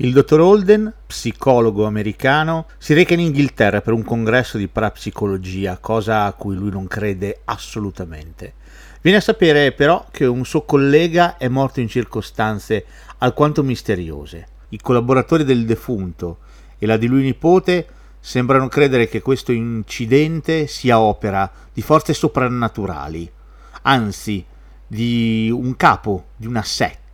Il dottor Holden, psicologo americano, si reca in Inghilterra per un congresso di parapsicologia, cosa a cui lui non crede assolutamente. Viene a sapere però che un suo collega è morto in circostanze alquanto misteriose. I collaboratori del defunto e la di lui nipote sembrano credere che questo incidente sia opera di forze soprannaturali, anzi di un capo di una setta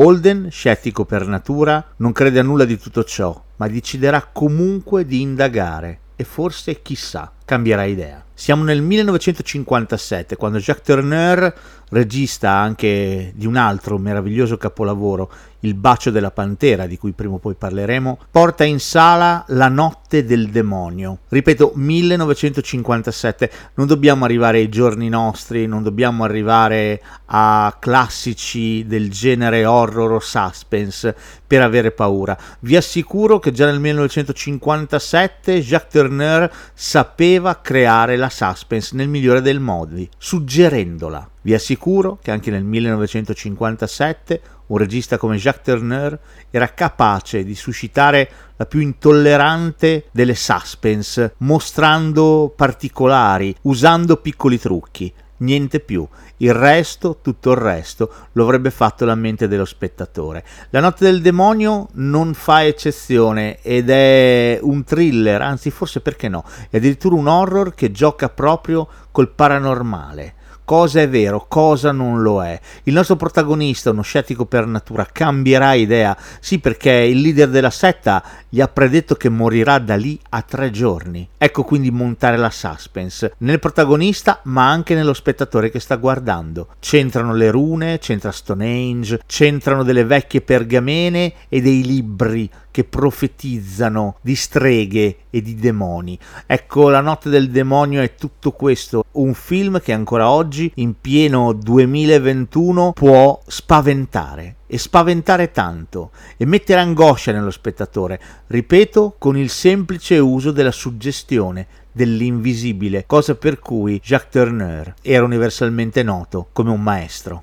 Holden, scettico per natura, non crede a nulla di tutto ciò, ma deciderà comunque di indagare e forse, chissà, cambierà idea. Siamo nel 1957, quando Jacques Turner, regista anche di un altro meraviglioso capolavoro, Il bacio della pantera, di cui prima o poi parleremo, porta in sala La notte del demonio. Ripeto, 1957, non dobbiamo arrivare ai giorni nostri, non dobbiamo arrivare a classici del genere horror o suspense per avere paura. Vi assicuro che già nel 1957 Jacques Turner sapeva creare la suspense nel migliore dei modi, suggerendola. Vi assicuro che anche nel 1957 un regista come Jacques Turner era capace di suscitare la più intollerante delle suspense, mostrando particolari, usando piccoli trucchi niente più. Il resto, tutto il resto, lo avrebbe fatto la mente dello spettatore. La notte del demonio non fa eccezione ed è un thriller, anzi forse perché no, è addirittura un horror che gioca proprio col paranormale cosa è vero, cosa non lo è. Il nostro protagonista, uno scettico per natura, cambierà idea, sì perché il leader della setta gli ha predetto che morirà da lì a tre giorni. Ecco quindi montare la suspense nel protagonista ma anche nello spettatore che sta guardando. C'entrano le rune, c'entra Stonehenge, c'entrano delle vecchie pergamene e dei libri che profetizzano di streghe e di demoni. Ecco, La notte del demonio è tutto questo, un film che ancora oggi, in pieno 2021, può spaventare e spaventare tanto e mettere angoscia nello spettatore, ripeto, con il semplice uso della suggestione, dell'invisibile, cosa per cui Jacques Turner era universalmente noto come un maestro.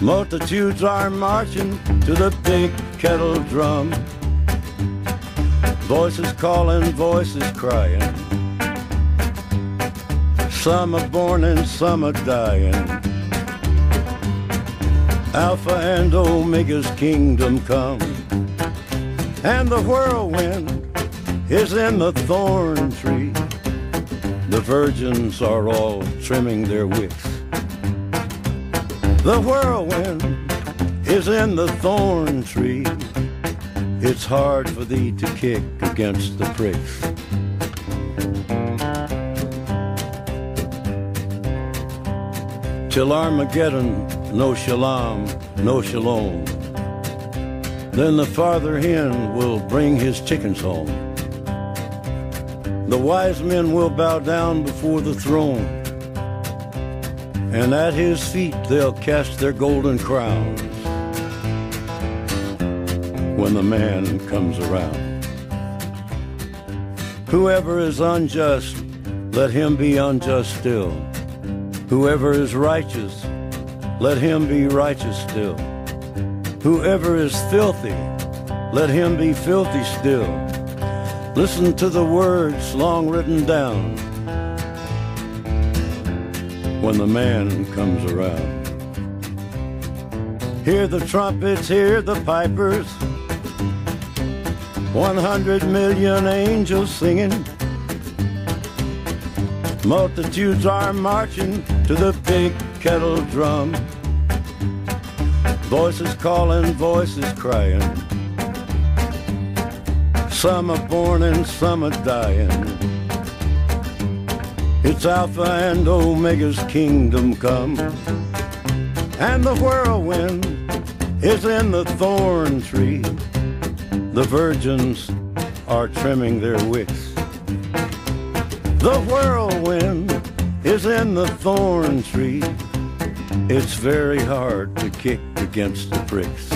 Multitudes are marching to the big kettle drum. Voices calling, voices crying. Some are born and some are dying. Alpha and Omega's kingdom come. And the whirlwind is in the thorn tree. The virgins are all trimming their wicks. The whirlwind is in the thorn tree. It's hard for thee to kick against the pricks. Till Armageddon, no shalom, no shalom. Then the father hen will bring his chickens home. The wise men will bow down before the throne and at his feet they'll cast their golden crowns. when the man comes around. Whoever is unjust, let him be unjust still. Whoever is righteous, let him be righteous still. Whoever is filthy, let him be filthy still. Listen to the words long written down when the man comes around. Hear the trumpets, hear the pipers. One hundred million angels singing. Multitudes are marching to the big kettle drum. Voices calling, voices crying. Some are born and some are dying. It's Alpha and Omega's kingdom come. And the whirlwind is in the thorn tree. The virgins are trimming their wicks. The whirlwind is in the thorn tree. It's very hard to kick against the pricks.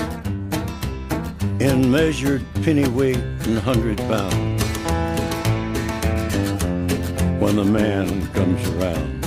In measured pennyweight and hundred pounds when the man comes around.